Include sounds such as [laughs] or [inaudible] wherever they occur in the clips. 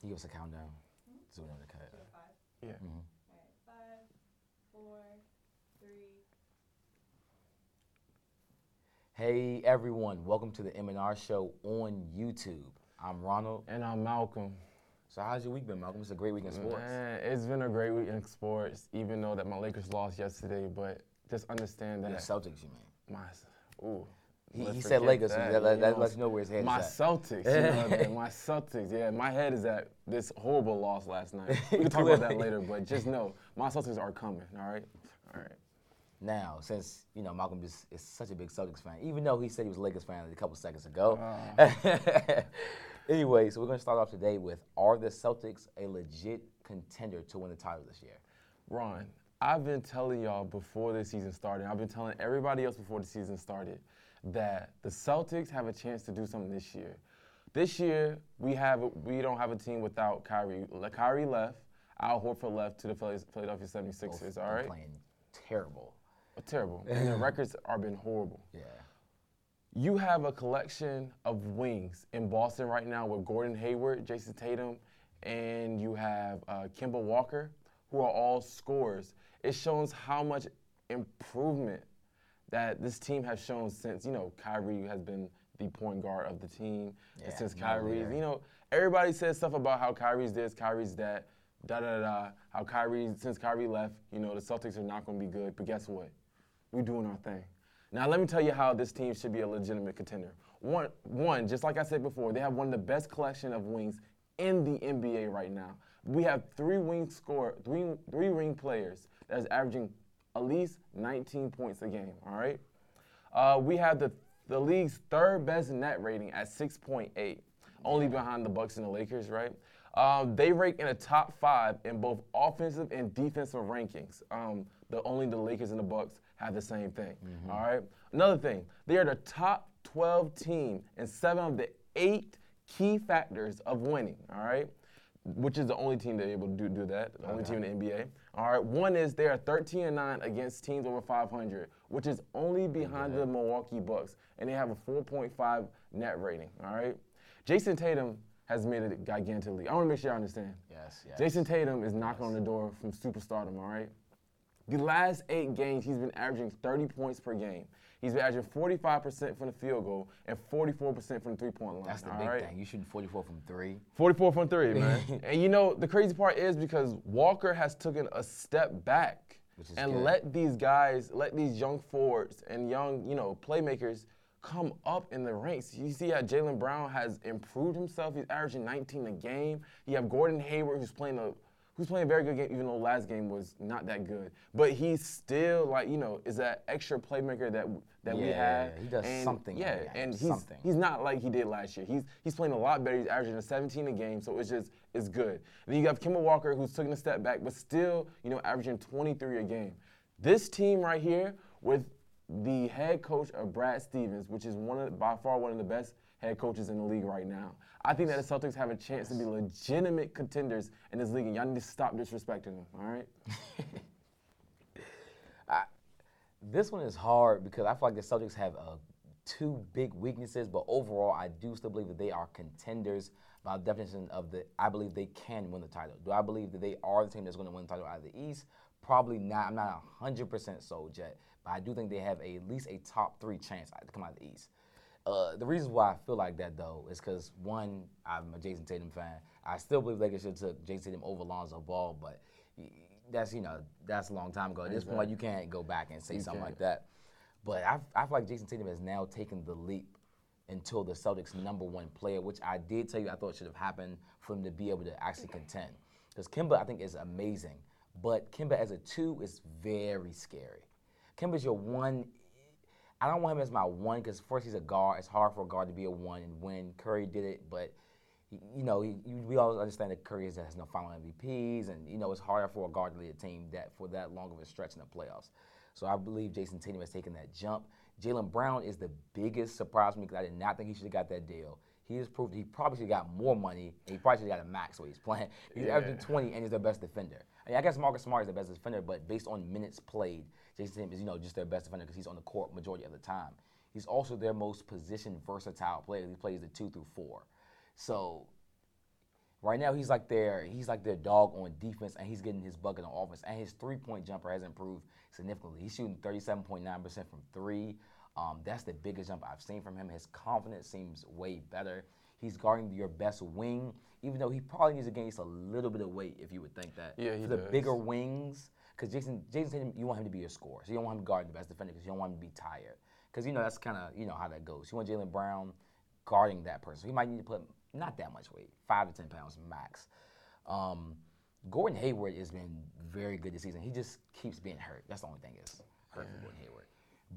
He gives a countdown. So we know the cut. So five. Yeah. Mhm. All right. Five, four, three. Hey everyone, welcome to the M&R show on YouTube. I'm Ronald. And I'm Malcolm. So how's your week been, Malcolm? It's a great week in sports. Man, it's been a great week in sports, even though that my Lakers lost yesterday. But just understand that. The Celtics, you mean? my, ooh. He, he said Lakers, that, that, that, lets you know where his head My is at. Celtics, you know, man, my Celtics. Yeah, my head is at this horrible loss last night. [laughs] We can talk about that later, but just know my Celtics are coming. All right, all right. Now, since you know Malcolm is, is such a big Celtics fan, even though he said he was a Lakers fan a couple seconds ago. [laughs] anyway, so we're going to start off today with: Are the Celtics a legit contender to win the title this year? Ron, I've been telling y'all before the season started, I've been telling everybody else before the season started, that the Celtics have a chance to do something this year. This year, we have we don't have a team without Kyrie. Kyrie left, Al Horford left to the Philadelphia 76ers, Both all right? Playing terrible. Terrible. And their [laughs] records are been horrible. Yeah. You have a collection of wings in Boston right now with Gordon Hayward, Jayson Tatum, and you have uh, Kemba Walker, who are all scorers. It shows how much improvement that this team has shown since, you know, Kyrie has been the point guard of the team. and Yeah, since Kyrie, you know, everybody says stuff about how Kyrie's this, Kyrie's that, da da da. How Kyrie, since Kyrie left, you know, the Celtics are not going to be good. But guess what? We're doing our thing. Now let me tell you how this team should be a legitimate contender. One, one, just like I said before, they have one of the best collection of wings in the NBA right now. We have three wing score, three three wing players that is averaging at least 19 points a game. All right. Uh, we have the the league's third best net rating at 6.8, only behind the Bucks and the Lakers. Right. Um, they rank in the top five in both offensive and defensive rankings. Um, the only the Lakers and the Bucks have the same thing. all right. Another thing, they are the top 12 team in seven of the eight key factors of winning. All right. Which is the only team that's able to do, do that, the only team in the NBA. All right, one is they are 13 and 9 against teams over 500, which is only behind the Milwaukee Bucks, and they have a 4.5 net rating. All right, Jayson Tatum has made it gigantically. I want to make sure I understand. Yes. Yes. Jayson Tatum is knocking on the door from superstardom, all right? The last eight games, he's been averaging 30 points per game. He's averaging 45% from the field goal and 44% from the three point line. That's the big right? thing. You shooting 44 from three. 44 from three, man. [laughs] and you know, the crazy part is because Walker has taken a step back and good. let these guys, let these young forwards and young, you know, playmakers come up in the ranks. You see how Jaylen Brown has improved himself. He's averaging 19 a game. You have Gordon Hayward who's playing a who's playing a very good game, even though last game was not that good. But he's still like, you know, is that extra playmaker that that we have. Yeah, he does And, something Yeah, game, and he's something. he's not like he did last year. He's he's playing a lot better. He's averaging a 17 a game, so it's just it's good. Then you have Kemba Walker who's taking a step back, but still, you know, averaging 23 a game. This team right here with the head coach of Brad Stevens, which is one of by far one of the best head coaches in the league right now. I think that the Celtics have a chance to be legitimate contenders in this league, and y'all need to stop disrespecting them. All right? [laughs] This one is hard because I feel like the Celtics have uh, two big weaknesses, but overall, I do still believe that they are contenders by definition of the. I believe they can win the title. Do I believe that they are the team that's going to win the title out of the East? Probably not. I'm not 100% sold yet, but I do think they have a, at least a top three chance to come out of the East. Uh, the reason why I feel like that though is because one, I'm a Jayson Tatum fan. I still believe Lakers should have took Jayson Tatum over Lonzo Ball, but that's you know that's a long time ago. At this point, you can't go back and say something like that. But I, I feel like Jayson Tatum has now taken the leap until the Celtics' number one player, which I did tell you I thought should have happened for him to be able to actually contend. Because Kemba, I think, is amazing, but Kemba as a two is very scary. Kemba's your one. I don't want him as my one because first he's a guard. It's hard for a guard to be a one and win. Curry did it, but he- you know he, we all understand that Curry has, has no final MVPs, and you know it's harder for a guard to lead a team that for that long of a stretch in the playoffs. So I believe Jayson Tatum has taken that jump. Jaylen Brown is the biggest surprise for me because I did not think he should have got that deal. He has proved he probably should have got more money. And he probably should have got a max where he's playing. He's Yeah. averaging 20 and he's the best defender. I, mean, I guess Marcus Smart is the best defender, but based on minutes played, Jayson Tatum is you know just their best defender because he's on the court majority of the time. He's also their most position versatile player. He plays the two through four. So Right now, he's like their he's like their dog on defense, and he's getting his bucket on offense. And his three point jumper has improved significantly. He's shooting 37.9% from three. Um, that's the biggest jump I've seen from him. His confidence seems way better. He's guarding your best wing, even though he probably needs to gain just a little bit of weight, if you would think that. Yeah, he For the does. bigger wings, because Jayson Jayson Tatum, you want him to be your scorer, so you don't want him guarding the best defender because you don't want him to be tired. Because you know that's kind of you know how that goes. You want Jaylen Brown guarding that person. So he might need to put not that much weight, five to ten pounds max. Um, Gordon Hayward has been very good this season. He just keeps being hurt. That's the only thing is hurt for Gordon Hayward.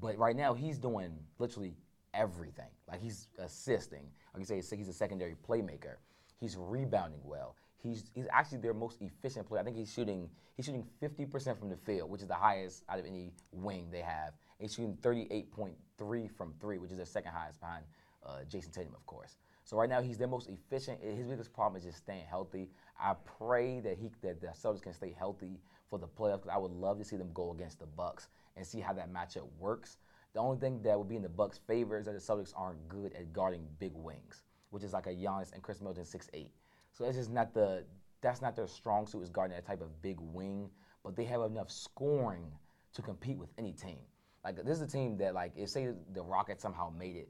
But right now he's doing literally everything. Like he's assisting. Like you say, he's a secondary playmaker. He's rebounding well. He's he's actually their most efficient player. I think he's shooting he's shooting 50% from the field, which is the highest out of any wing they have. He's shooting 38.3 from three, which is their second highest behind uh, Jayson Tatum, of course. So right now he's their most efficient. His biggest problem is just staying healthy. I pray that he that the Celtics can stay healthy for the playoffs. 'cause I would love to see them go against the Bucks and see how that matchup works. The only thing that would be in the Bucks' favor is that the Celtics aren't good at guarding big wings, which is like a Giannis and Khris Middleton 6'8". So it's just not the that's not their strong suit is guarding that type of big wing. But they have enough scoring to compete with any team. Like this is a team that like if say the Rockets somehow made it,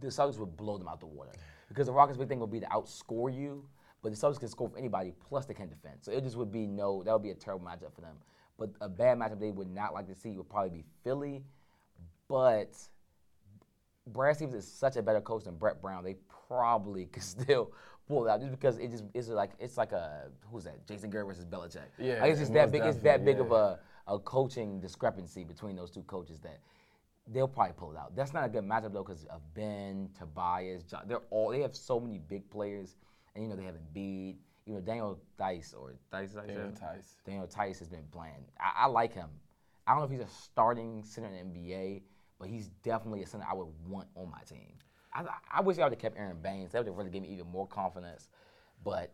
the Celtics would blow them out the water because the Rockets' big thing will be to outscore you, but the Celtics can score for anybody plus they can defend. So it just would be no that would be a terrible matchup for them. But a bad matchup they would not like to see would probably be Philly, but Brad Stevens is such a better coach than Brett Brown. They probably [laughs] could still pull out just because it just it's like it's like a who's that? Jason Garrett versus Belichick. Yeah, like it's just that big. It's that big definitely, of a, a coaching discrepancy between those two coaches that they'll probably pull it out. That's not a good matchup though because of Ben, Tobias, John, they're all they have so many big players, and you know they have Embiid. You know Daniel Dice or Dice. Dice Daniel Theis. Daniel Theis has been playing. I, I like him. I don't know if he's a starting center in the NBA, but he's definitely a center I would want on my team. I, I wish I would have kept Aron Baynes. That would have really given me even more confidence. But,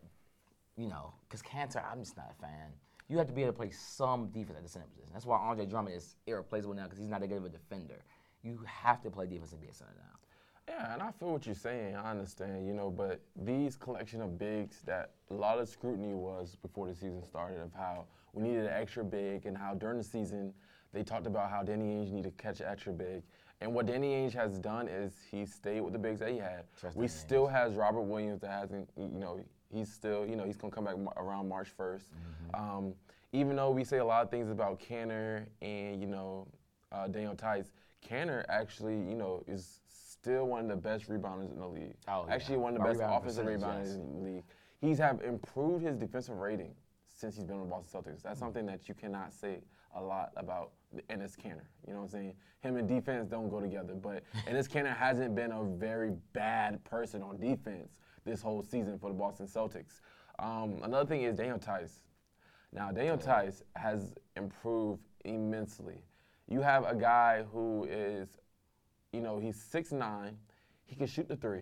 you know, because Kanter, I'm just not a fan. You have to be able to play some defense at the center position. That's why Andre Drummond is irreplaceable now because he's not that good of a defender. You have to play defense and be a center now. Yeah, and I feel what you're saying. I understand, you know, but these collection of bigs that a lot of scrutiny was before the season started of how we needed an extra big and how during the season they talked about how Danny Ainge needed to catch an extra big. And what Danny Ainge has done is he stayed with the bigs that he had. Trust we still has Robert Williams that hasn't, you know, he's still, you know, he's gonna come back around March 1st. Um, even though we say a lot of things about Kanter and you know uh, Daniel Theis, Kanter actually, you know, is still one of the best rebounders in the league. Oh, yeah. Actually, one of the best rebound offensive rebounders yes. in the league. He's have improved his defensive rating since he's been the Boston Celtics. That's Mm. something that you cannot say a lot about Enes Kanter. You know what I'm saying? Him and defense don't go together. But [laughs] Enes Kanter hasn't been a very bad person on defense this whole season for the Boston Celtics. Um, another thing is Daniel Theis. Now, Daniel Theis has improved immensely. You have a guy who is, you know, he's 6'9", he can shoot the three.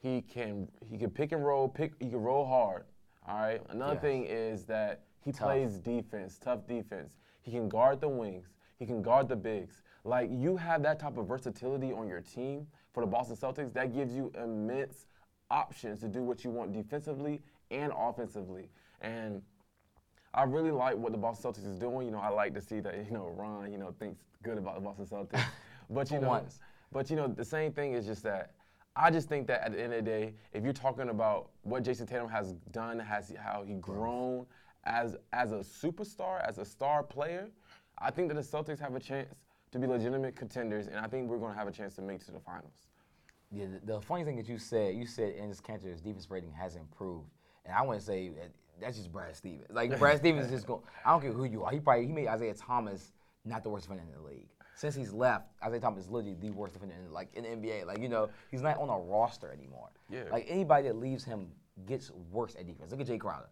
He can he can pick and roll, pick he can roll hard. All right. Another Yes. thing is that he Tough. plays defense, tough defense. He can guard the wings. He can guard the bigs. Like you have that type of versatility on your team for the Boston Celtics, that gives you immense options to do what you want defensively and offensively. And I really like what the Boston Celtics is doing. You know, I like to see that [laughs] you know Ron, you know, thinks good about the Boston Celtics. [laughs] But you know, once. but you know, the same thing is just that I just think that at the end of the day, if you're talking about what Jayson Tatum has done, has how he grown as as a superstar, as a star player, I think that the Celtics have a chance to be legitimate contenders, and I think we're going to have a chance to make it to the finals. Yeah, the, the funny thing that you said, you said Enes Kanter's defense rating has improved, and I want to say that that's just Brad Stevens. Like Brad [laughs] Stevens is just going. I don't care who you are. He probably he made Isaiah Thomas not the worst defender in the league. Since he's left, Isaiah Thomas is literally the worst defender in like in the NBA. Like you know, he's not on a roster anymore. Yeah. Like anybody that leaves him gets worse at defense. Look at Jae Crowder.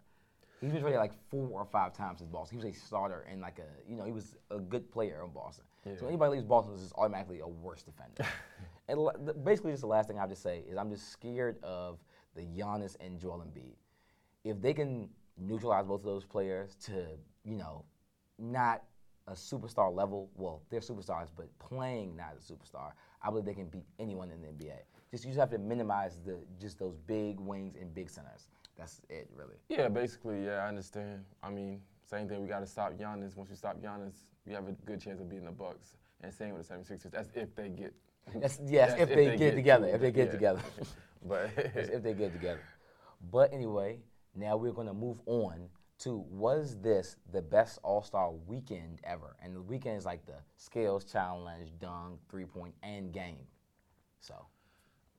He's been traded like four or five times in Boston. He was a starter and like a, you know, he was a good player in Boston. So anybody leaves Boston is just automatically a worse defender. [laughs] and l- the- basically, just the last thing I have to say is I'm just scared of the Giannis and Joel Embiid. If they can neutralize both of those players to, you know, not a superstar level, well, they're superstars, but playing not a superstar, I believe they can beat anyone in the NBA. Just you just have to minimize the just those big wings and big centers. That's it, really. Yeah, basically, yeah, I understand. I mean, same thing. We got to stop Giannis. Once we stop Giannis, we have a good chance of beating the Bucks. And same with the 76ers. That's if they get. [laughs] That's, yes, That's if, they, get, together. If they get yeah. together. [laughs] [laughs] But if they get together. But anyway, now we're going to move on to was this the best All Star weekend ever? And the weekend is like the skills challenge, dunk, three point, and game. So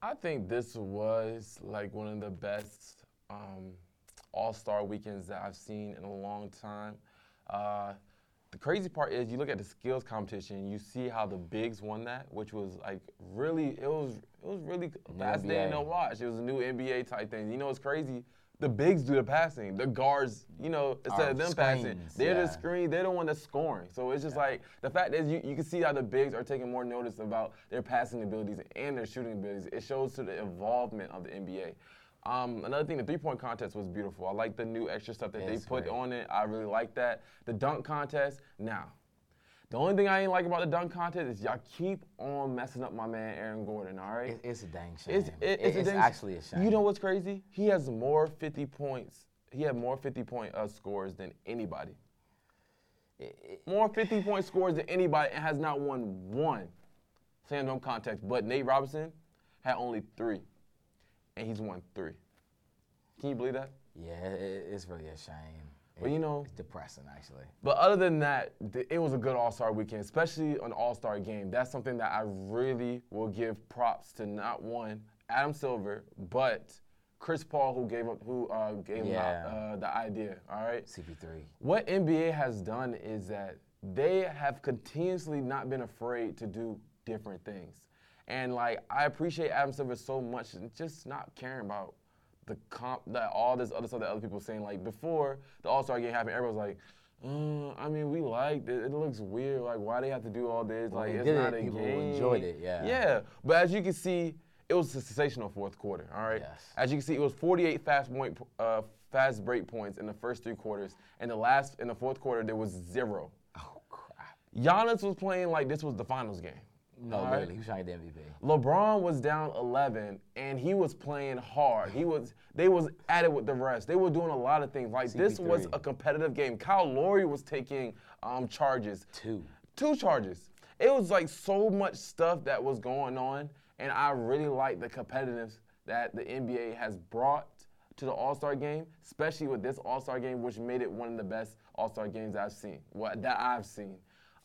I think this was like one of the best um, All Star weekends that I've seen in a long time. Uh, the crazy part is you look at the skills competition, you see how the bigs won that, which was like really it was it was really fascinating to watch. It was a new NBA type thing. You know, it's crazy. The bigs do the passing. The guards, you know, instead Are of them passing, they're the yeah. screen. They're the one that's scoring. So it's just like the fact is you, you can see how the bigs are taking more notice about their passing abilities and their shooting abilities. It shows to the involvement of the NBA. Um, another thing, the three-point contest was beautiful. I like the new extra stuff that they put great. on it. I really like that. The dunk contest. Now, the only thing I ain't like about the dunk contest is y'all keep on messing up my man Aaron Gordon. All right. it, it's a dang shame. It's, it- it's, dang- actually a shame. You know what's crazy? He has more 50 points. He had more 50 point uh, scores than anybody. More 50 point scores than anybody and has not won one slam dunk contest. But Nate Robinson had only three, and he's won three. Can you believe that? yeah, it, it's really a shame. But It- you know- it's depressing actually. But other than that, th- it was a good All Star weekend, especially an All Star game. That's something that I really will give props to not one Adam Silver, but Chris Paul, who gave up, who uh, gave him Yeah. uh, the idea. All right. CP3. What NBA has done is that they have continuously not been afraid to do different things. And like I appreciate Adam Silver so much and just not caring about the comp that all this other stuff that other people saying. Like before the All Star game happened, everyone was like, uh, I mean, we liked it. It looks weird. Like, why they have to do all this? When Like, it's did not it, a people game. enjoyed it, yeah. Yeah, but as you can see, it was a sensational fourth quarter. All right. Yes. As you can see, it was 48 fast point, uh, fast break points in the first three quarters. and the last, in the fourth quarter, there was zero. Oh crap. Giannis was playing like this was the finals game. No, all right? literally, he was trying to get the MVP. LeBron was down 11 and he was playing hard. He was they was at it with the rest. They were doing a lot of things. Like this was a competitive game. Kyle Lowry was taking um, charges. Two. Two charges. It was like so much stuff that was going on and I really like the competitiveness that the NBA has brought to the All-Star game, especially with this All-Star game which made it one of the best All-Star games I've seen. What that I've seen.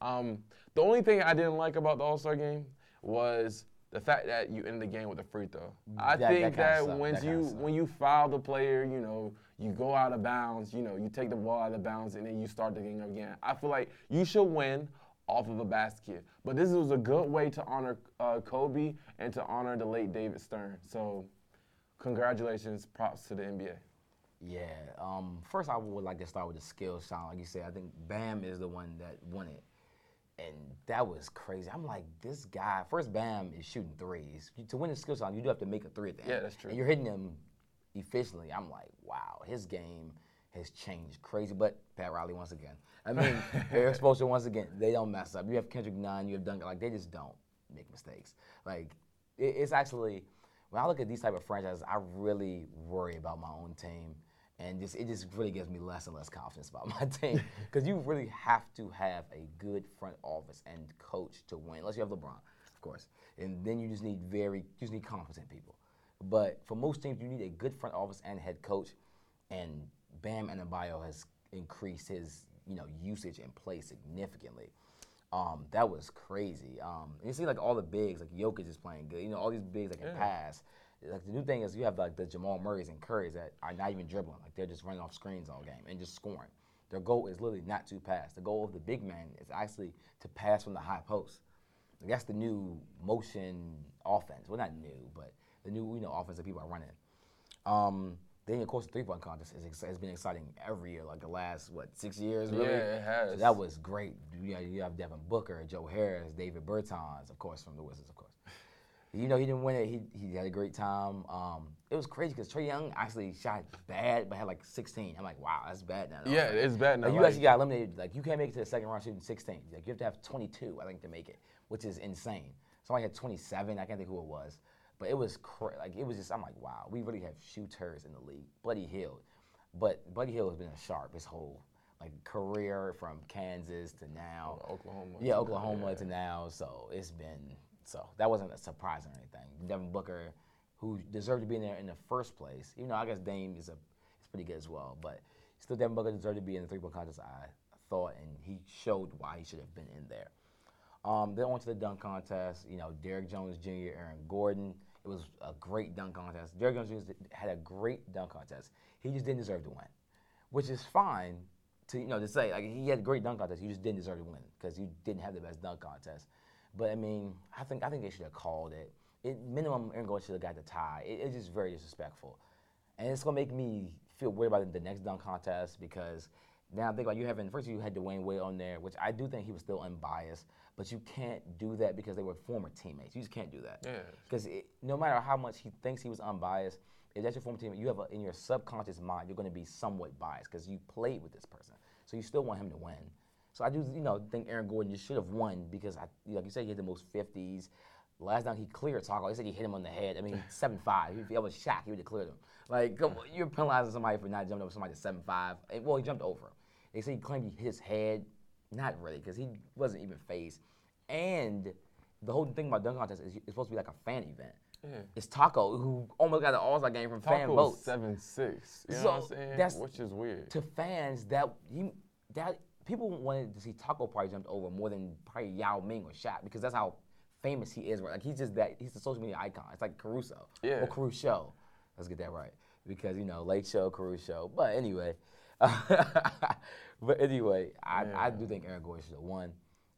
Um, the only thing I didn't like about the All Star game was the fact that you end the game with a free throw. I That- that think kinda that, when you when you foul the player, you know, you go out of bounds, you know, you take the ball out of bounds and then you start the game again. I feel like you should win off of a basket. But this was a good way to honor uh, Kobe and to honor the late David Stern. So, congratulations, props to the NBA. Yeah. Um, first, I would like to start with the skills challenge. Like you said, I think Bam is the one that won it, and that was crazy. I'm like, this guy. First, Bam is shooting threes. To win the skill challenge, you do have to make a three at the end. Yeah, that's true. And you're hitting them efficiently. I'm like, wow, his game has changed crazy. But Pat Riley once again. I mean, [laughs] Erik Spoelstra once again. They don't mess up. You have Kendrick Nunn. You have Duncan. Like they just don't make mistakes. Like it, it's actually when I look at these type of franchises, I really worry about my own team, and just it just really gives me less and less confidence about [laughs] my team [laughs] because you really have to have a good front office and coach to win, unless you have LeBron, of course, and then you just need very you just need competent people. But for most teams, you need a good front office and head coach, and Bam Adebayo has increased his you know usage and play significantly. Um, that was crazy. Um, you see like all the bigs, like Jokic is playing good. You know all these bigs that can Yeah. pass. Like the new thing is you have like the Jamal Murrays and Currys that are not even dribbling. Like they're just running off screens all game and just scoring. Their goal is literally not to pass. The goal of the big man is actually to pass from the high post. Like, that's the new motion offense. Well, not new, but the new you know offense that people are running. Um, then of course the three point contest ex- has been exciting every year, like the last what six years. Really? Yeah, it has. So that was great. You, know, you have Devin Booker, Joe Harris, David Bertans, of course from the Wizards, of course. You know he didn't win it. He, he had a great time. Um, it was crazy because Trae Young actually shot bad, but had like 16. I'm like, wow, that's bad now. Yeah, it's bad now. Like, you Like- actually got eliminated. Like you can't make it to the second round shooting 16. Like you have to have 22, I think, to make it, which is insane. Somebody had 27. I can't think who it was, But it was cra- like it was just I'm like, wow, we really have shooters in the league. Buddy Hield, but Buddy Hield has been a sharp his whole like career from Kansas to now. Oklahoma. Yeah, Oklahoma to now. So it's been so that wasn't a surprise or anything. Devin Booker, who deserved to be in there in the first place, even though I guess Dame is a is pretty good as well, but still Devin Booker deserved to be in the three point contest. I thought, and he showed why he should have been in there. Um, then on to the dunk contest. You know, Derrick Jones Jr., Aaron Gordon. It was a great dunk contest. Derrick Jones Jr. had a great dunk contest. He just didn't deserve to win, which is fine to you know to say like he had a great dunk contest. He just didn't deserve to win because he didn't have the best dunk contest. But I mean, I think I think they should have called it. It minimum Aaron Gordon should have got the tie. It, it's just very disrespectful, and it's gonna make me feel weird about the next dunk contest because now I think about you having first you had Dwyane Wade on there, which I do think he was still unbiased, but you can't do that because they were former teammates. You just can't do that. Yeah. Because no matter how much he thinks he was unbiased, if that's your former teammate, you have a, in your subconscious mind you're going to be somewhat biased because you played with this person, so you still want him to win. So I do, you know, think Aaron Gordon just should have won because I, like you said, he hit the most 50s. Last time he cleared Tacko, he said he hit him on the head. I mean, [laughs] seven five. If he was shocked, he would have cleared him. Like, you're penalizing somebody for not jumping over somebody that's seven five. Eh, well, he jumped over him. They say he claimed he hit his head. Not really, because he wasn't even phased. And the whole thing about dunk contest is it's supposed to be like a fan event. Yeah. It's Tacko who almost got an All Star game from fan Tacko's votes. seven six. You know So, what I'm saying? that's- Which is weird. To fans, that he that people wanted to see Tacko probably jumped over more than probably Yao Ming or Shaq because that's how famous he is. Right? Like he's just that he's a social media icon. It's like Caruso Yeah. or Caruso. Let's get that right because you know Late Show, Caruso. But anyway, [laughs] but anyway, I, I do think Aaron Gordon should have won,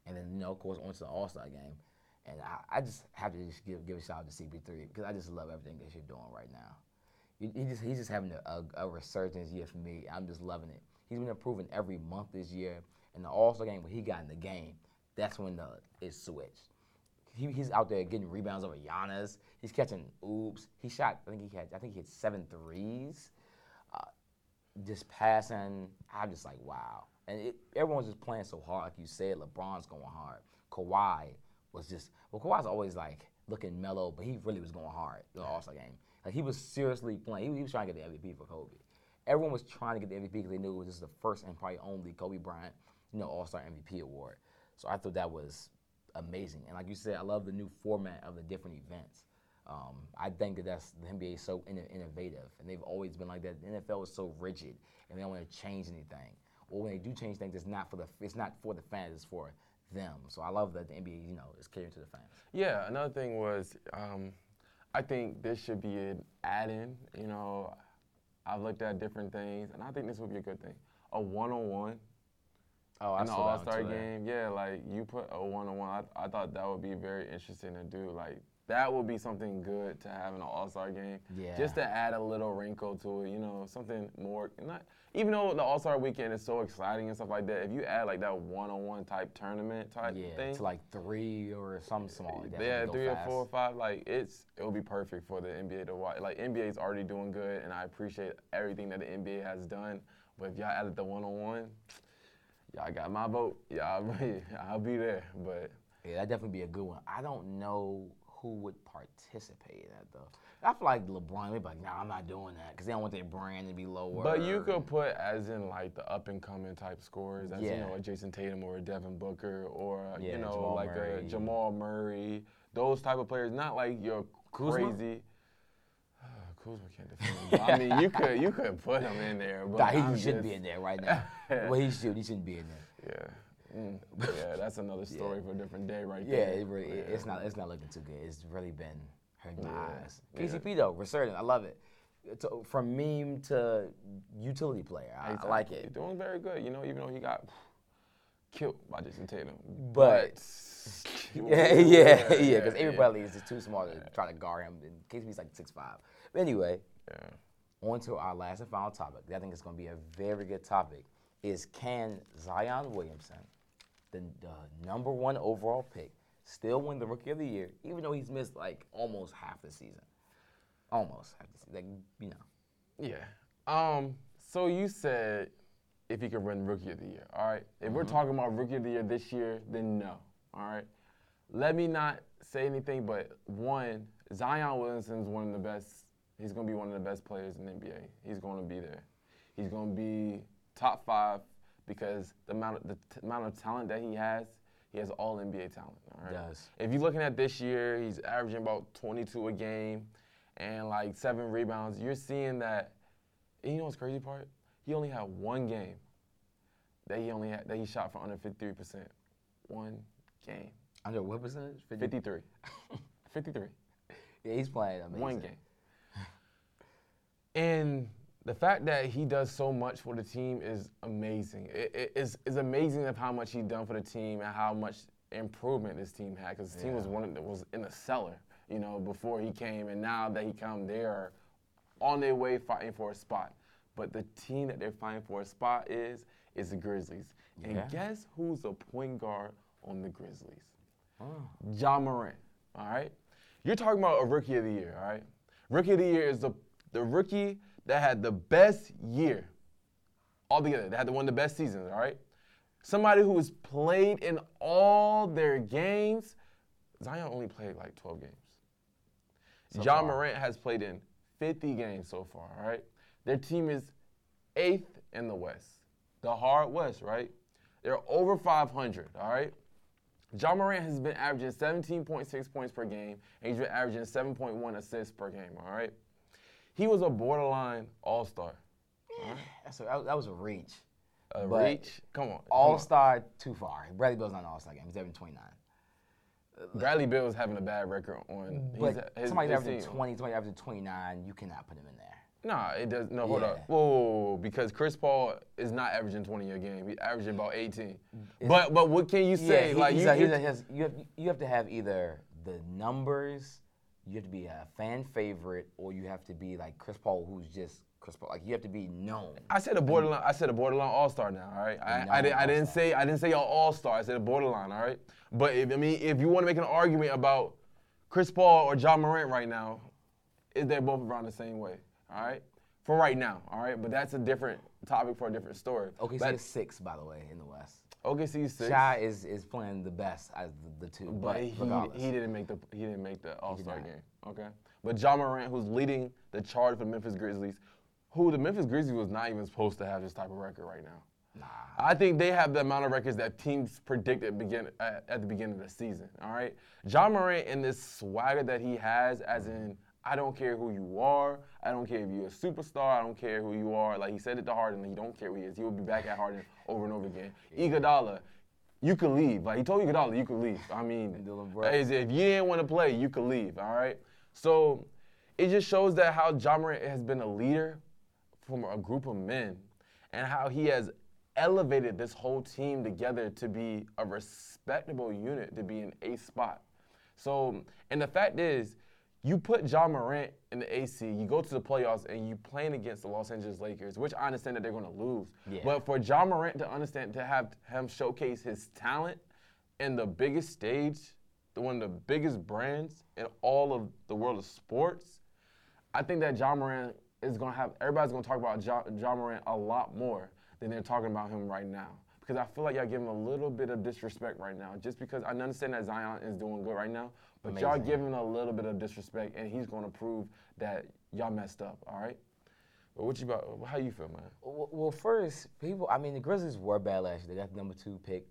and then you know of course on to the All Star game. And I, I just have to just give, give a shout out to CP3 because I just love everything that you're doing right now. He, he just he's just having a, a, a resurgence year for me. I'm just loving it. He's been improving every month this year. And the All Star game, when he got in the game, that's when the it switched. He, he's out there getting rebounds over Giannis. He's catching oops. He shot. I think he had. I think he had seven threes. Uh, just passing. I'm just like wow. And it, everyone's just playing so hard, like you said. LeBron's going hard. Kawhi was just well. Kawhi's always like looking mellow, but he really was going hard the All Star game. Like he was seriously playing. He, he was trying to get the MVP for Kobe. Everyone was trying to get the MVP because they knew it was just the first and probably only Kobe Bryant, you know, All Star MVP award. So I thought that was amazing. And like you said, I love the new format of the different events. Um, I think that that's the NBA is so inno- innovative, and they've always been like that. The NFL is so rigid, and they don't want to change anything. Or when they do change things, it's not for the it's not for the fans, it's for them. So I love that the NBA, you know, is catering to the fans. Yeah, another thing was um, I think this should be an add-in. You know, I've looked at different things, and I think this would be a good thing. A one-on-one Oh, in the All-Star game. Yeah, like you put a one-on-one. I, I thought that would be very interesting to do. Like that would be something good to have in an All-Star game. Yeah. Just to add a little wrinkle to it. You know, something more. Not even though the All-Star weekend is so exciting and stuff like that. If you add like that one-on-one type tournament type Yeah, thing. to like three or something small like. Yeah, three or four or five. Like it's it would be perfect for the NBA to watch. Like NBA is already doing good, and I appreciate everything that the NBA has done. But if y'all added the one on one, y'all got my vote. Y'all, [laughs] I'll be there. But Yeah, that definitely be a good one. I don't know who would participate in that though. I feel like LeBron would be like, nah, I'm not doing that because they don't want their brand to be lower. but you could put as in like the up and coming type scores, as you know, a Jayson Tatum or a Devin Booker or Yeah, you know Jamal like Murray. a Jamal Murray. Those type of players, not like your crazy. [sighs] Kuzma can't defend. him. I mean, you [laughs] could you could put him in there, but Nah, he shouldn't just- be in there right now. well, he should. He shouldn't be in there. [laughs] Yeah. Mm. Yeah, that's another story for a different day right Yeah, there. it really, it- it's not. It's not looking too good. It's really been hurting my Yeah, eyes. yeah. KCP though, resurgent. I love it. To, from meme to utility player, I, I like it. He's doing very good, you know, even though he got killed by Jayson Tatum. But- [laughs] [laughs] Yeah, yeah, yeah. Because Avery yeah. Bradley is just too small to try to guard him. And KCP's like six five. But anyway, Yeah. on to our last and final topic. I think it's going to be a very good topic. Is can Zion Williamson, the, the number one overall pick, still win the Rookie of the Year, even though he's missed like almost half the season? Almost half the season. Like, you know. Yeah. Um. So you said if he could run Rookie of the Year. All right. If Mm-hmm. we're talking about Rookie of the Year this year, then no. All right. Let me not say anything, but one, Zion Williamson's one of the best. He's going to be one of the best players in the NBA. He's going to be there. He's going to be top five because the amount of, the t- amount of talent that he has, he has all NBA talent. All right? Does. If you're looking at this year, he's averaging about 22 a game and like seven rebounds. You're seeing that. And you know what's crazy part? He only had one game that he only had that he shot for under 53%. One game. Under what percentage? 50? 53. [laughs] 53. Yeah, he's playing amazing. One game. And the fact that he does so much for the team is amazing. It, it- it's, it's amazing of how much he's done for the team and how much improvement this team had because the team was one the, was in the cellar, you know, before he came, and now that he come, they are on their way fighting for a spot. But the team that they're fighting for a spot is is the Grizzlies. And Yeah. guess who's the point guard on the Grizzlies? Oh. John Morant. All right. You're talking about a rookie of the year. All right. Rookie of the year is the the rookie that had the best year altogether. They had the one of the best seasons. All right. Somebody who has played in all their games. Zion only played like 12 games. So John far. Morant has played in 50 games so far. All right. Their team is eighth in the West, the hard West. Right. They're over 500. All right. John Morant has been averaging 17.6 points per game, and he's been averaging 7.1 assists per game. All right, he was a borderline All Star. That's a, that, was a reach. A But reach. Come on, All Star too far. Bradley Beal's not an All Star game. He's having 29. Bradley Beal is having a bad record on. But he's, his, somebody's his averaging team. 20, somebody averaging 29. You cannot put him in there. Nah, it does. No, hold Yeah. up. Whoa, whoa, whoa, whoa, because Chris Paul is not averaging 20 a game. He's averaging about 18. But but what can you say? he- like you, a- you- a- has- you, have, you have to have either the numbers, you have to be a fan favorite, or you have to be like Chris Paul, who's just Chris Paul. Like you have to be known. I said a borderline. I said a borderline all star now. All right. I, I, did, I didn't say I didn't say y'all all star. I said a borderline. All right. But if, I mean, if you want to make an argument about Chris Paul or John Morant right now, is they're both around the same way. All right. For right now. All right. But that's a different topic for a different story. Okay. But is six, by the way, in the West. OKC six. Shy is, is playing the best of the, the two, But but, he, regardless. he didn't make the he didn't make the All Star game. Okay. But John Morant, who's leading the charge for the Memphis Grizzlies, who the Memphis Grizzlies was not even supposed to have this type of record right now. Nah. I think they have the amount of records that teams predicted begin at, at the beginning of the season. All right, John Morant and this swagger that he has, as mm-hmm. in I don't care who you are, I don't care if you're a superstar, I don't care who you are. Like he said it to Harden, he don't care who he is. He will be back at Harden over and over again. Iguodala, you can leave. Like he told Iguodala, you can leave. I mean, Dillon Brooks. as if you didn't want to play, you could leave. All right, so it just shows that how John Morant has been a leader from a group of men and how he has elevated this whole team together to be a respectable unit to be in a spot. So, and the fact is, you put John Morant in the AC, you go to the playoffs, and you playing against the Los Angeles Lakers, which I understand that they're going to lose. Yeah. But for John Morant to understand, to have him showcase his talent in the biggest stage, one of the biggest brands in all of the world of sports, I think that John Morant is going to have, everybody's going to talk about John, John Morant a lot more than they're talking about him right now. Because I feel like y'all giving him a little bit of disrespect right now. Just because I understand that Zion is doing good right now, but y'all Amazing. giving him a little bit of disrespect, and he's going to prove that y'all messed up, all right? But what you about, how you feel, man? Well, well, first, people, I mean, the Grizzlies were bad last year. They got the number two pick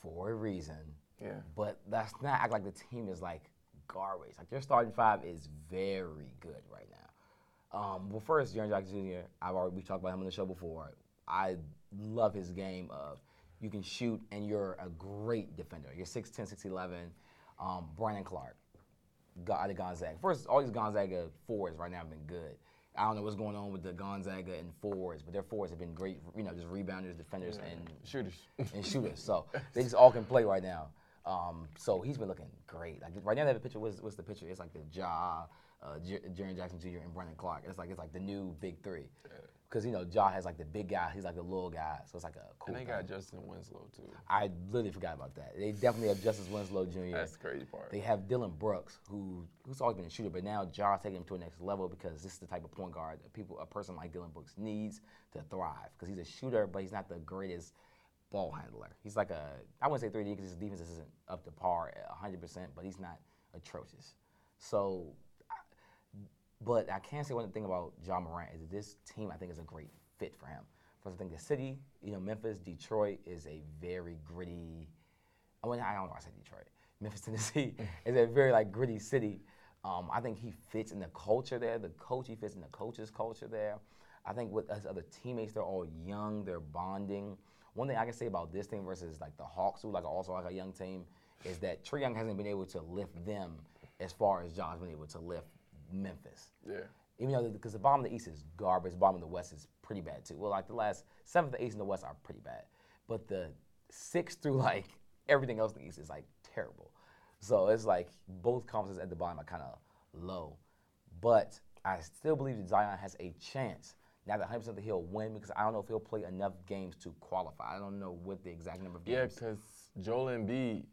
for a reason. Yeah. But that's not act like the team is like garbage. Like their starting five is very good right now. Um, well, first, Jaren Jackson Jr. I've already we talked about him on the show before. I love his game of you can shoot and you're a great defender. You're 6'10", 6'11". Um, Brandon Clarke, out of Gonzaga. First, all these Gonzaga forwards right now have been good. I don't know what's going on with the Gonzaga and forwards, but their forwards have been great. You know, just rebounders, defenders, and Shooters. [laughs] and shooters. So [laughs] they just all can play right now. Um, so he's been looking great. Like right now, they have a picture. What's, what's the picture? It's like the Ja, uh, J- Jaren Jackson Jr. and Brandon Clarke. It's like it's like the new big three. Because you know Ja has like the big guy. He's like the little guy. So it's like a cool. and they thing. got Justin Winslow, too. I literally forgot about that. They definitely have Justise Winslow Jr. That's the crazy part. They have Dillon Brooks, who who's always been a shooter, but now Ja's taking him to a next level because this is the type of point guard that people, a person like Dillon Brooks needs to thrive. Because he's a shooter, but he's not the greatest ball handler. He's like a, I wouldn't say 3D because his defense isn't up to par 100%, but he's not atrocious. So But I can say one thing about John Morant is that this team I think is a great fit for him. First, I think the city, you know, Memphis, Detroit is a very gritty. I mean, I don't know. why I said Detroit. Memphis, [laughs] Tennessee [laughs] is a very like gritty city. Um, I think he fits in the culture there. The coach, he fits in the coach's culture there. I think with his other teammates, they're all young. They're bonding. One thing I can say about this team versus like the Hawks, who like also like a young team, is that Trae Young hasn't been able to lift them as far as John's been able to lift Memphis. Yeah. Even though because the bottom of the East is garbage, the bottom of the West is pretty bad too. Well, like the last seventh, eighth, and the West are pretty bad, but the six through [laughs] like everything else in the East is like terrible. So it's like both conferences at the bottom are kind of low, but I still believe that Zion has a chance. Now that 100% that he'll win because I don't know if he'll play enough games to qualify. I don't know what the exact number of games. Yeah, because Joel Embiid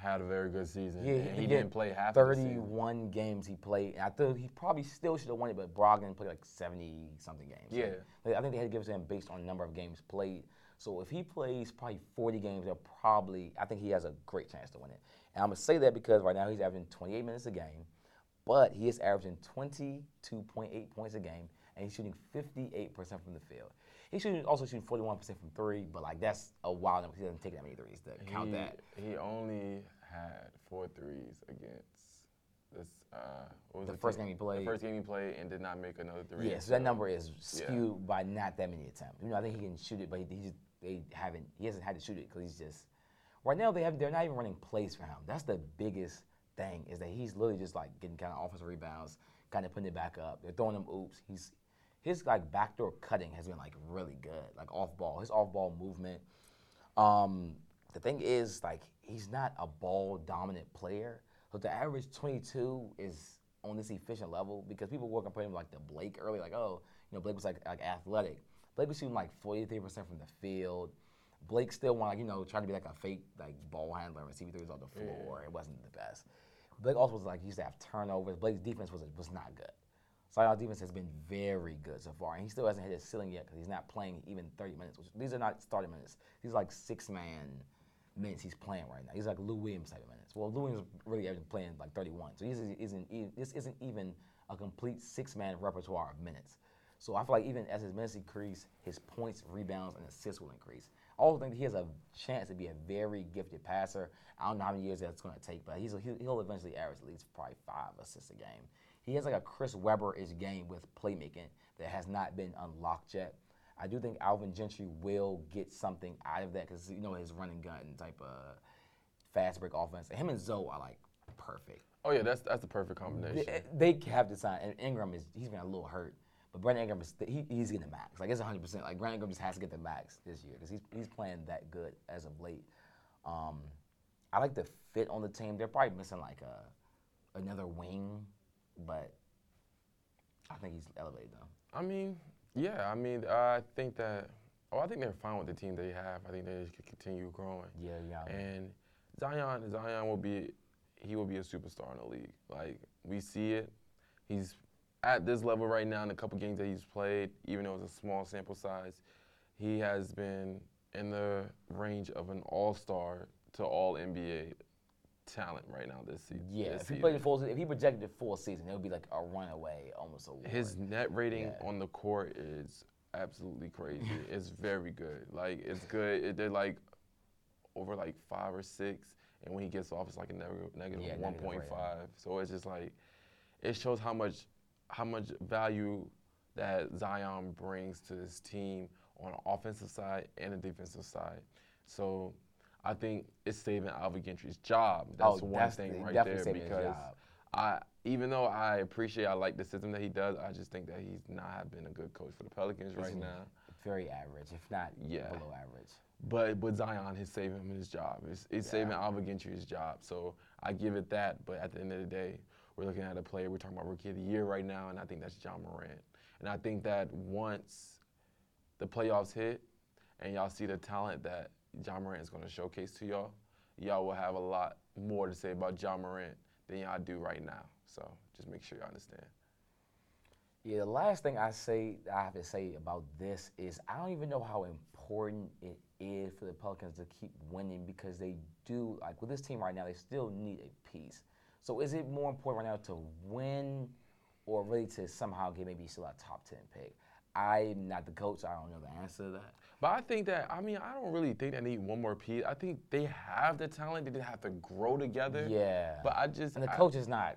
had a very good season. Yeah, he, did didn't play half of the season. 31 games he played. I thought he probably still should have won it, but Brogdon played like 70 something games. Yeah. like, I think they had to give it to him based on number of games played. So if he plays probably 40 games, they'll probably, I think he has a great chance to win it. And I'm going to say that because right now he's averaging 28 minutes a game, but he is averaging 22.8 points a game, and he's shooting 58% from the field. He's shooting, also shooting 41% from three, but like that's a wild number. He doesn't take that many threes to count he, that. He only had four threes against this. Uh, what was The it, first team? game he played. The first game he played and did not make another three. Yeah, so that number is yeah. skewed by not that many attempts. You know, I think he can shoot it, but he, he just they haven't. He hasn't had to shoot it because he's just right now they have they're not even running plays for him. That's the biggest thing is that he's literally just like getting kind of offensive rebounds, kind of putting it back up. They're throwing him oops. He's his like backdoor cutting has been like really good, like off ball. His off ball movement. Um, the thing is like he's not a ball dominant player. So the average 22 is on this efficient level because people were comparing him like to Blake early, like oh, you know Blake was like like athletic. Blake was shooting like 43% from the field. Blake still wanted, like, you know, trying to be like a fake like ball handler and CP3 was on the floor. It wasn't the best. Blake also was like he used to have turnovers. Blake's defense was was not good. Zion's defense has been very good so far, and he still hasn't hit his ceiling yet because he's not playing even 30 minutes. Which, these are not starting minutes. These are like six man minutes he's playing right now. He's like Lou Williams type of minutes. Well, Lou Williams really hasn't playing like 31, so this isn't this isn't even a complete six man repertoire of minutes. So I feel like even as his minutes increase, his points, rebounds, and assists will increase. I also think he has a chance to be a very gifted passer. I don't know how many years that's going to take, but he's he'll eventually average at least probably five assists a game. He has like a Chris Webber-ish game with playmaking that has not been unlocked yet. I do think Alvin Gentry will get something out of that because you know his running gun type of fast break offense. Him and Zoe are like perfect. Oh yeah, that's that's the perfect combination. They, they have to sign. And Ingram is he's been a little hurt, but Brandon Ingram is he, he's getting the max. Like it's 100. percent Like Brandon Ingram just has to get the max this year because he's he's playing that good as of late. Um, I like the fit on the team. They're probably missing like a another wing, but I think he's elevated them. I mean, yeah, I mean, I think that. Oh, I think they're fine with the team they have. I think they just could continue growing. Yeah, yeah. And Zion, Zion will be, he will be a superstar in the league. Like we see it. He's at this level right now in the couple games that he's played, even though it's a small sample size. He has been in the range of an All-Star to All NBA talent right now this season. Yeah, this if he season. played the full, if he projected the full season, it would be like a runaway, almost award. His net rating Yeah. on the court is absolutely crazy. [laughs] it's very good. Like it's good. It, they're like over like five or six, and when he gets off, it's like a negative, negative Yeah, one point rating. So it's just like it shows how much how much value that Zion brings to his team on the offensive side and the defensive side. So I think it's saving Alvin Gentry's job. That's Oh, one that's thing right there because. I even though I appreciate I like the system that he does, I just think that he's not been a good coach for the Pelicans right now. very average, if not Yeah. below average. But but Zion is saving him his job. It's, it's saving Alvin Gentry's job. So I give it that. But at the end of the day, we're looking at a player. We're talking about rookie of the year right now, and I think that's John Morant. And I think that once the playoffs hit, and y'all see the talent that John Morant is going to showcase to y'all, y'all will have a lot more to say about John Morant than y'all do right now. So just make sure y'all understand. Yeah, the last thing I say I have to say about this is I don't even know how important it is for the Pelicans to keep winning because they do like with this team right now they still need a piece. So is it more important right now to win or really to somehow get maybe still a top ten pick. I'm not the coach. I don't know the answer to that. But I think that I mean I don't really think they need one more piece. I think they have the talent. They just have to grow together. Yeah. But I just And the I- coach is not.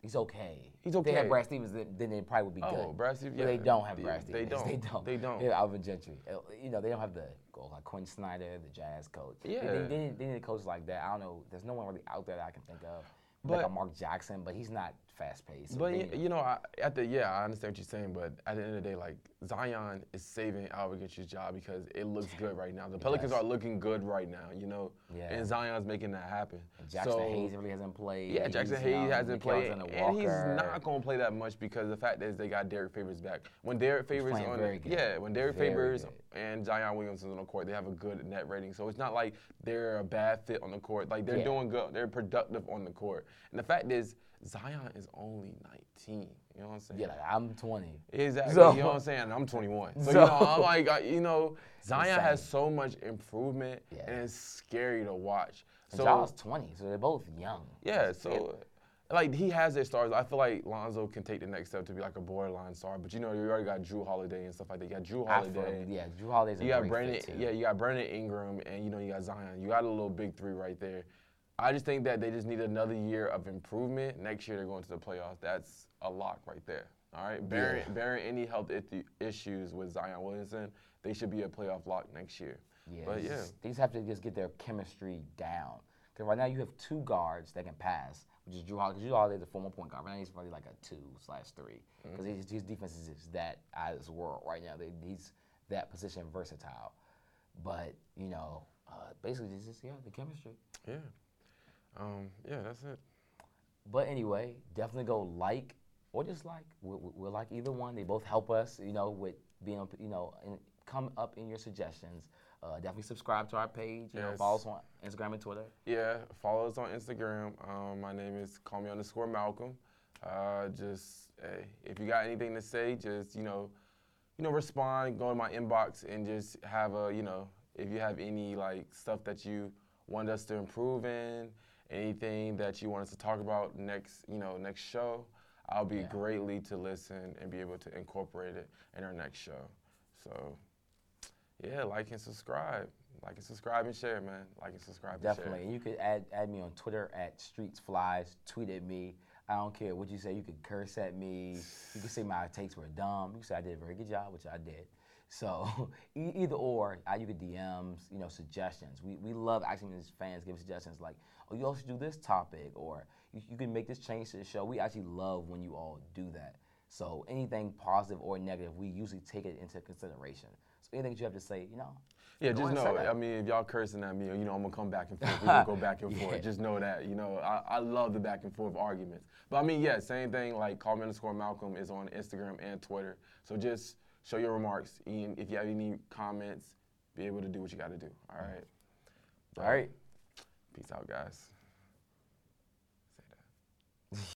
He's okay. He's If They okay. had Brad Stevens, then, they probably would be Oh, good. Brad Stevens, But they don't have They- Brad Stevens. They don't. They don't. They don't. Yeah, Alvin Gentry. Uh, You know, they don't have the go like Quin Snyder, the Jazz coach. Yeah. They, they, need, they need coaches like that. I don't know. There's no one really out there that I can think of. like a Mark Jackson, but he's not fast paced. But you know, I, at the yeah, I understand what you're saying. But at the end of the day, like Zion is saving Alvin Gentry's job because it looks good right now. The Pelicans does. are looking good right now, you know. Yeah. And Zion's making that happen. Jaxson so, Hayes really hasn't played. Yeah, Jaxson He's, Hayes um, hasn't played, and he's not going to play that much because the fact is they got Derrick Favors back. When Derrick Favors on, good. yeah, when Derrick Very Favors good. and Zion Williamson on the court, they have a good net rating. So it's not like they're a bad fit on the court. Like they're Yeah. doing good. They're productive on the court. And the fact is, Zion is only 19. You know what I'm saying? Yeah, like I'm 20. Exactly. So- you know what I'm saying? I'm 21. [laughs] So, So- you know, I'm like, I- you know, Zion Insane. has so much improvement, Yeah. and it's scary to watch. And So Ja's 20, so they're both young. yeah, so like he has their stars. I feel like Lonzo can take the next step to be like a borderline star. But you know, you already got Jrue Holiday and stuff like that. You got Jrue Holiday. yeah, Jrue Holiday's a You got Brandon, yeah, you got Brandon Ingram, and you know you got Zion. You got a little big three right there. I just think that they just need another year of improvement. Next year they're going to the playoffs. That's a lock right there. All right, bearing, Yeah. bearing any health issues with Zion Williamson, they should be a playoff lock next year. Yeah, but yeah, they just have to just get their chemistry down. Because right now you have two guards that can pass, which is Jrue Holiday. 'cause Jrue Holiday is a former point guard. Right now he's probably like a two slash three Mm-hmm. because his, his defense is just that out of this world right now. They, he's that position versatile. But you know, uh, basically just yeah the chemistry. yeah, um, yeah. That's it. But anyway, definitely go like or dislike. We'll, we'll- like either one. They both help us, you know, with being, you know, and come up in your suggestions. Uh, definitely subscribe to our page. You know, follow us on Instagram and Twitter. Yeah, follow us on Instagram. Um, my name is call me underscore Malcolm. Uh, just hey, if you got anything to say, just you know, you know, respond. Go to my inbox and just have a you know, if you have any like stuff that you want us to improve in, anything that you want us to talk about next, you know, next show, I'll be Yeah. greatly to listen and be able to incorporate it in our next show. So, yeah, like and subscribe. Like and subscribe and share, man. Like and subscribe and share. Definitely. And you could add, add me on Twitter at Streets Flies. Tweet at me. I don't care what you say. You could curse at me. You can say my takes were dumb. You can say I did a very good job, which I did. So [laughs] either or, uh, you could DMs, you know, suggestions. We, we love actually when fans give suggestions like, oh, you all should do this topic, or you, you can make this change to the show. We actually love when you all do that. So anything positive or negative, we usually take it into consideration. So anything that you have to say, you know. Yeah, just ahead and say know. I mean, if y'all cursing at me, you know, I'm gonna come back and forth. We [laughs] gonna go back and Yeah. forth. Just know that. You know, I, I love the back and forth arguments. But I mean, yeah, same thing. Like, call me underscore Malcolm is on Instagram and Twitter. So just show your remarks. And if you have any comments, be able to do what you got to do. All right. All right. Peace out, guys.